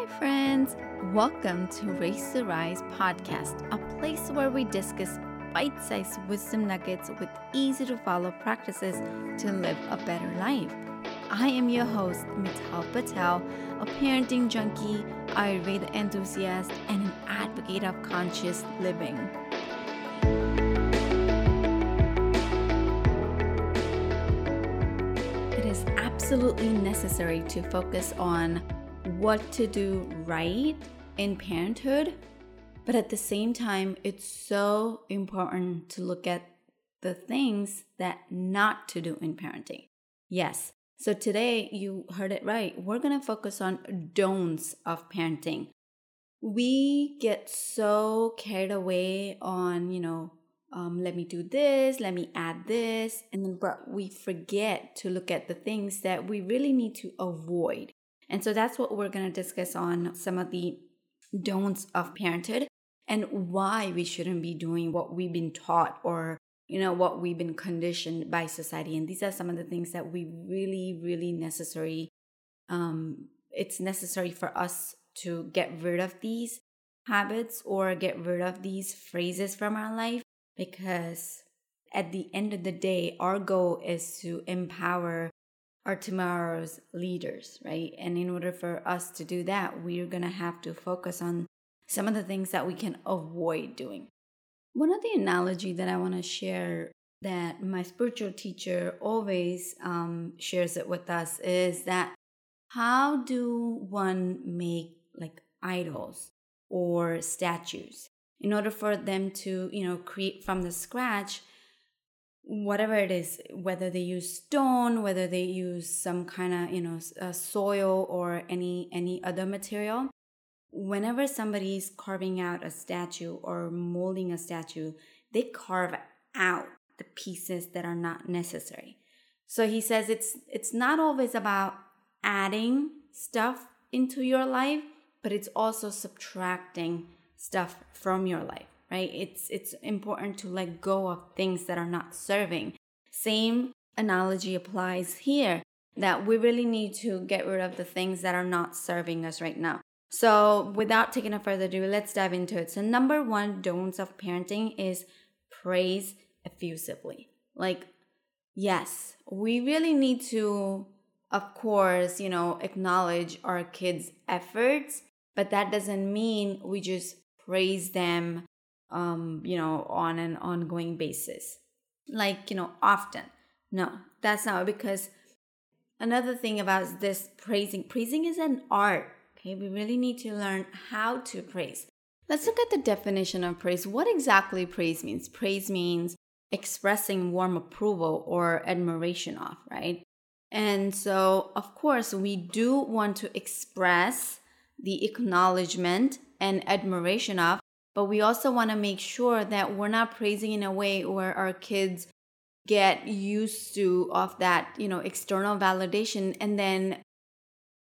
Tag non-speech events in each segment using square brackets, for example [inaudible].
Hi, friends. Welcome to Raise to Rise podcast, a place where we discuss bite sized wisdom nuggets with easy to follow practices to live a better life. I am your host, Mital Patel, a parenting junkie, Ayurveda enthusiast, and an advocate of conscious living. It is absolutely necessary to focus on what to do right in parenthood, but at the same time, it's so important to look at the things that not to do in parenting. Yes, so today you heard it right. We're going to focus on don'ts of parenting. We get so carried away on, you know, um, let me do this, let me add this, and then we forget to look at the things that we really need to avoid. And so that's what we're going to discuss on some of the don'ts of parenthood and why we shouldn't be doing what we've been taught or you know what we've been conditioned by society. And these are some of the things that we really really necessary um it's necessary for us to get rid of these habits or get rid of these phrases from our life because at the end of the day our goal is to empower our tomorrow's leaders right? And in order for us to do that we're going to have to focus on some of the things that we can avoid doing. One of the analogy that I want to share that my spiritual teacher always um, shares it with us is that how do one make like idols or statues? In order for them to you know create from the scratch whatever it is whether they use stone whether they use some kind of you know uh, soil or any any other material whenever somebody's carving out a statue or molding a statue, they carve out the pieces that are not necessary. So he says it's it's not always about adding stuff into your life, but it's also subtracting stuff from your life, right? It's it's important to let go of things that are not serving. Same analogy applies here that we really need to get rid of the things that are not serving us right now. So, without taking a further ado, let's dive into it. So, number one don'ts of parenting is praise effusively. Like, yes, we really need to, of course, you know, acknowledge our kids' efforts, but that doesn't mean we just praise them, um, you know, on an ongoing basis. Like, you know, often. No, that's not because another thing about this praising, praising is an art Okay, we really need to learn how to praise. Let's look at the definition of praise. What exactly praise means? Praise means expressing warm approval or admiration of, right? And so, of course, we do want to express the acknowledgement and admiration of, but we also want to make sure that we're not praising in a way where our kids get used to of that, you know, external validation and then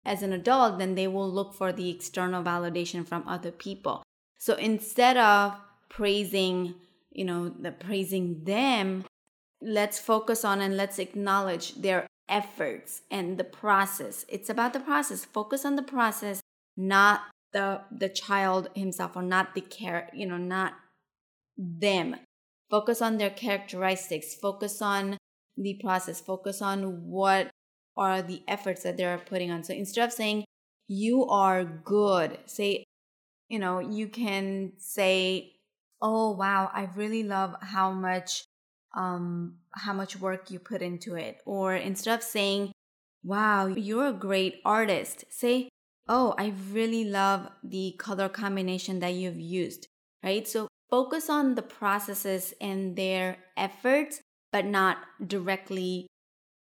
as an adult, then they will look for the external validation from other people. So instead of praising, you know, the praising them, let's focus on and let's acknowledge their efforts and the process. It's about the process. Focus on the process, not the the child himself or not the care, you know, not them. Focus on their characteristics. Focus on the process. Focus on what are the efforts that they're putting on. So instead of saying, you are good, say, you know, you can say, oh, wow, I really love how much um how much work you put into it or instead of saying wow you're a great artist say oh i really love the color combination that you've used right so focus on the processes and their efforts but not directly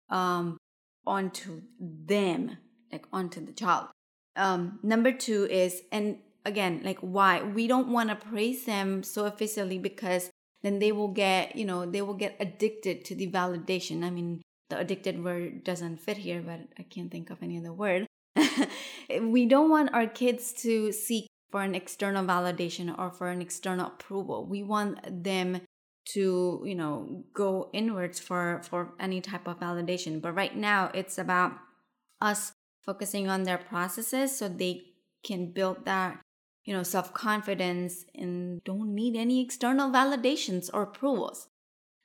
um, onto them, like onto the child. Um, number two is, and again, like why we don't want to praise them so officially because then they will get, you know, they will get addicted to the validation. I mean, the addicted word doesn't fit here, but I can't think of any other word. [laughs] we don't want our kids to seek for an external validation or for an external approval. We want them to you know go inwards for for any type of validation but right now it's about us focusing on their processes so they can build that, you know, self confidence and don't need any external validations or approvals.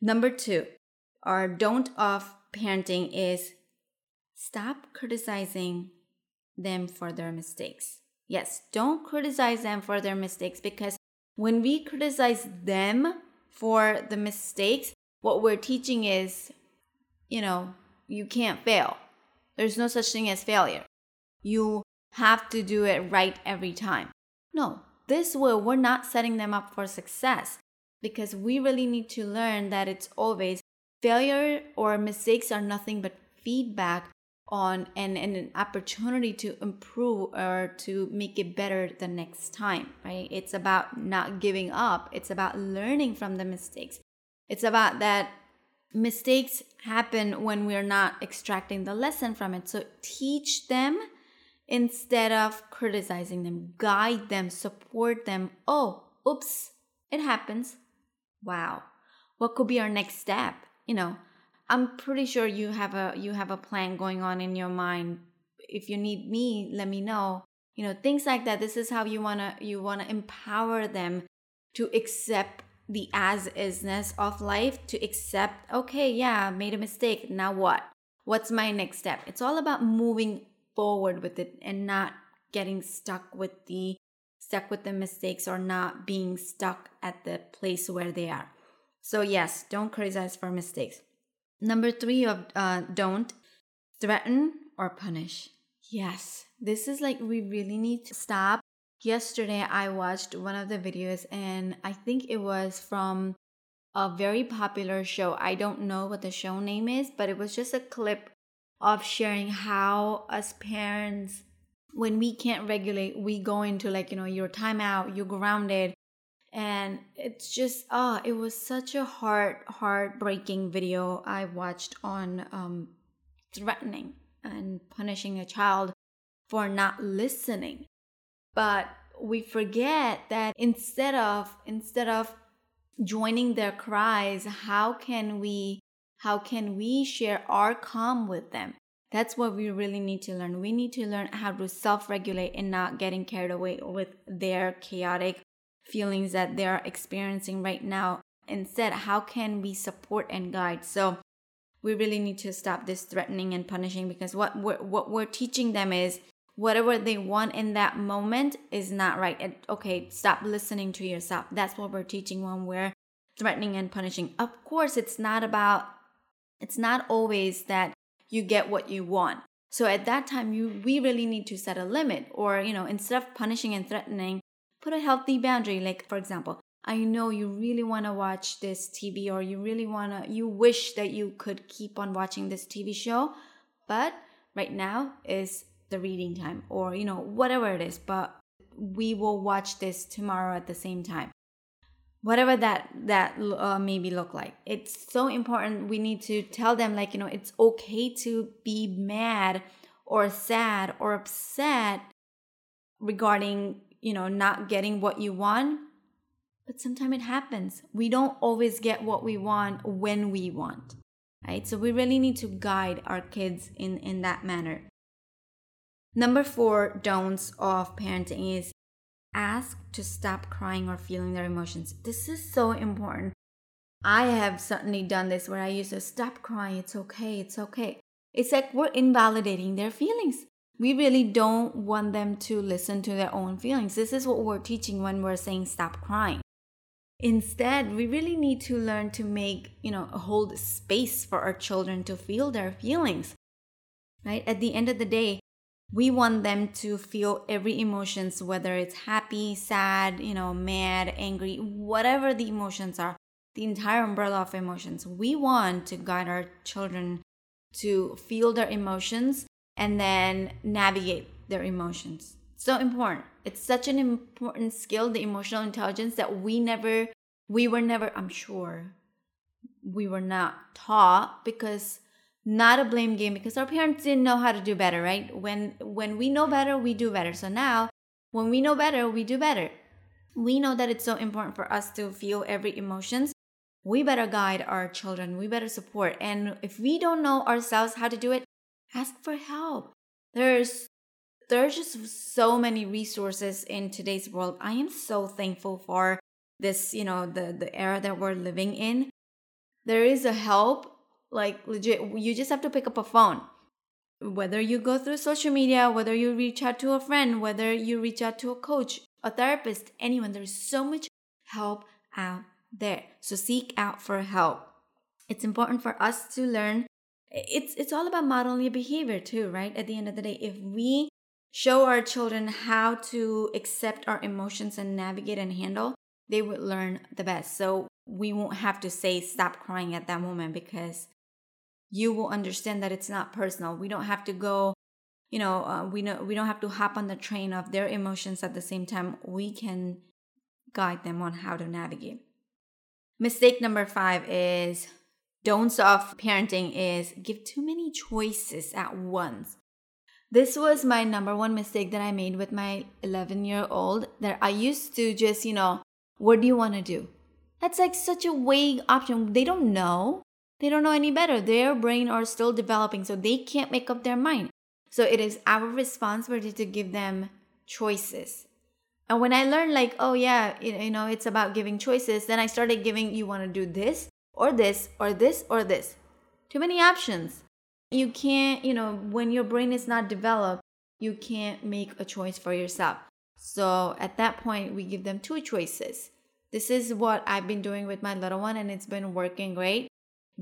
Number two, our don't of parenting is stop criticizing them for their mistakes. Yes, don't criticize them for their mistakes because when we criticize them for the mistakes, what we're teaching is, you know, you can't fail. There's no such thing as failure. You have to do it right every time. No, this way we're not setting them up for success because we really need to learn that it's always failure or mistakes are nothing but feedback on and, and an opportunity to improve or to make it better the next time, right? It's about not giving up. It's about learning from the mistakes. It's about that mistakes happen when we're not extracting the lesson from it. So teach them instead of criticizing them, guide them, support them. Oh, oops, it happens. Wow. What could be our next step? You know, I'm pretty sure you have a you have a plan going on in your mind. If you need me, let me know. You know, things like that. This is how you want to you want to empower them to accept the as isness of life, to accept, okay, yeah, made a mistake. Now what? What's my next step? It's all about moving forward with it and not getting stuck with the stuck with the mistakes or not being stuck at the place where they are. So yes, don't criticize for mistakes. Number three of uh, don't threaten or punish. Yes, this is like we really need to stop. Yesterday, I watched one of the videos, and I think it was from a very popular show. I don't know what the show name is, but it was just a clip of sharing how, as parents, when we can't regulate, we go into like, you know, your timeout, you're grounded, and it's just ah it was such a heart heartbreaking video i watched on um threatening and punishing a child for not listening. But we forget that instead of instead of joining their cries how can we how can we share our calm with them? That's what we really need to learn. We need to learn how to self-regulate and not getting carried away with their chaotic feelings that they're experiencing right now. Instead, how can we support and guide? So we really need to stop this threatening and punishing because what we're, what we're teaching them is whatever they want in that moment is not right. And, okay, stop listening to yourself. That's what we're teaching when we're threatening and punishing. Of course, it's not about it's not always that you get what you want. So at that time you we really need to set a limit or you know instead of punishing and threatening put a healthy boundary like for example i know you really want to watch this tv or you really want to you wish that you could keep on watching this tv show but right now is the reading time or you know whatever it is but we will watch this tomorrow at the same time. Whatever that that uh, maybe look like. It's so important we need to tell them like you know it's okay to be mad or sad or upset regarding you know, not getting what you want. But sometimes it happens. We don't always get what we want when we want. Right? So we really need to guide our kids in, in that manner. Number four don'ts of parenting is ask to stop crying or feeling their emotions. This is so important. I have certainly done this where I used to stop crying. It's okay. It's okay. It's like we're invalidating their feelings we really don't want them to listen to their own feelings. This is what we're teaching when we're saying stop crying. Instead, we really need to learn to make, you know, hold space for our children to feel their feelings. Right? At the end of the day, we want them to feel every emotions whether it's happy, sad, you know, mad, angry, whatever the emotions are. The entire umbrella of emotions. We want to guide our children to feel their emotions and then navigate their emotions. So important. It's such an important skill, the emotional intelligence that we never, we were never, I'm sure, we were not taught because not a blame game because our parents didn't know how to do better, right? When when we know better, we do better. So now, when we know better, we do better. We know that it's so important for us to feel every emotions. We better guide our children. We better support. And if we don't know ourselves how to do it, ask for help. There's there's just so many resources in today's world. I am so thankful for this, you know, the the era that we're living in. There is a help, like legit. You just have to pick up a phone. Whether you go through social media, whether you reach out to a friend, whether you reach out to a coach, a therapist, anyone, there's so much help out there. So seek out for help. It's important for us to learn. It's it's all about modeling behavior too, right? At the end of the day, if we show our children how to accept our emotions and navigate and handle, they would learn the best. So we won't have to say stop crying at that moment because you will understand that it's not personal. We don't have to go, you know, uh, we know we don't have to hop on the train of their emotions at the same time. We can guide them on how to navigate. Mistake number 5 is don'ts of parenting is give too many choices at once. This was my number one mistake that I made with my 11 year old that I used to just, you know, what do you want to do? That's like such a vague option. They don't know. They don't know any better. Their brain are still developing, so they can't make up their mind. So it is our responsibility to give them choices. And when I learned, like, oh yeah, you know, it's about giving choices, then I started giving, you want to do this or this or this or this. Too many options. You can't, you know, when your brain is not developed, you can't make a choice for yourself. So at that point, we give them two choices. This is what I've been doing with my little one, and it's been working great.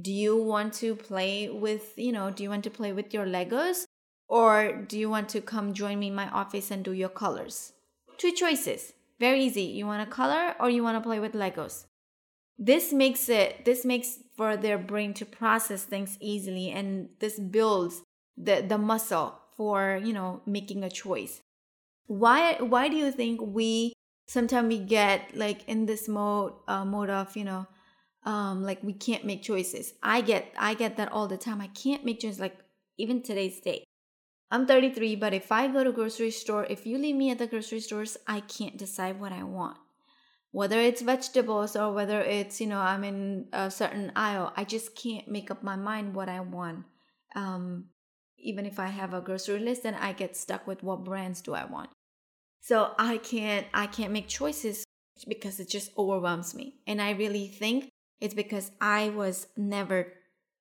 Do you want to play with, you know, do you want to play with your Legos? Or do you want to come join me in my office and do your colors? Two choices. Very easy. You want to color or you want to play with Legos? This makes it, this makes for their brain to process things easily and this builds the, the muscle for, you know, making a choice. Why, why do you think we sometimes we get like in this mode, uh, mode of, you know, um, like we can't make choices. I get, I get that all the time. I can't make choices like even today's date. I'm 33, but if I go to grocery store, if you leave me at the grocery stores, I can't decide what I want. Whether it's vegetables or whether it's, you know, I'm in a certain aisle, I just can't make up my mind what I want. Um, even if I have a grocery list, then I get stuck with what brands do I want. So I can't, I can't make choices because it just overwhelms me. And I really think it's because I was never,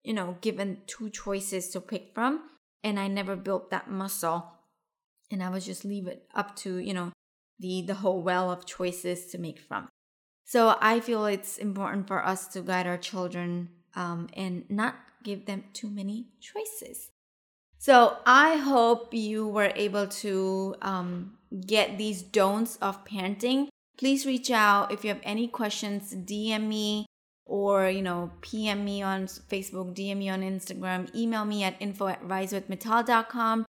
you know, given two choices to pick from and I never built that muscle. And I was just leave it up to, you know, the the whole well of choices to make from. So I feel it's important for us to guide our children um, and not give them too many choices. So I hope you were able to um, get these don'ts of parenting. Please reach out if you have any questions. DM me or you know pm me on facebook dm me on instagram email me at info at risewithmital.com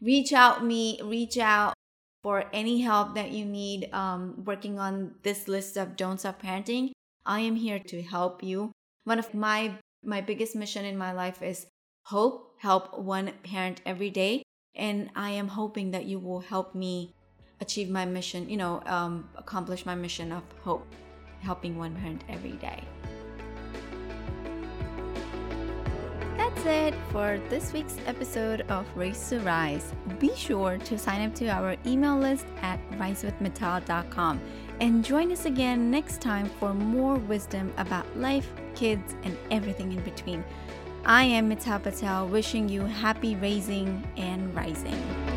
reach out me reach out for any help that you need um, working on this list of don'ts of parenting i am here to help you. One of my my biggest mission in my life is hope help one parent every day and i am hoping that you will help me achieve my mission you know um, accomplish my mission of hope helping one parent every day that's it for this week's episode of Raise to Rise. Be sure to sign up to our email list at risewithmital.com and join us again next time for more wisdom about life, kids, and everything in between. I am Mital Patel, wishing you happy raising and rising.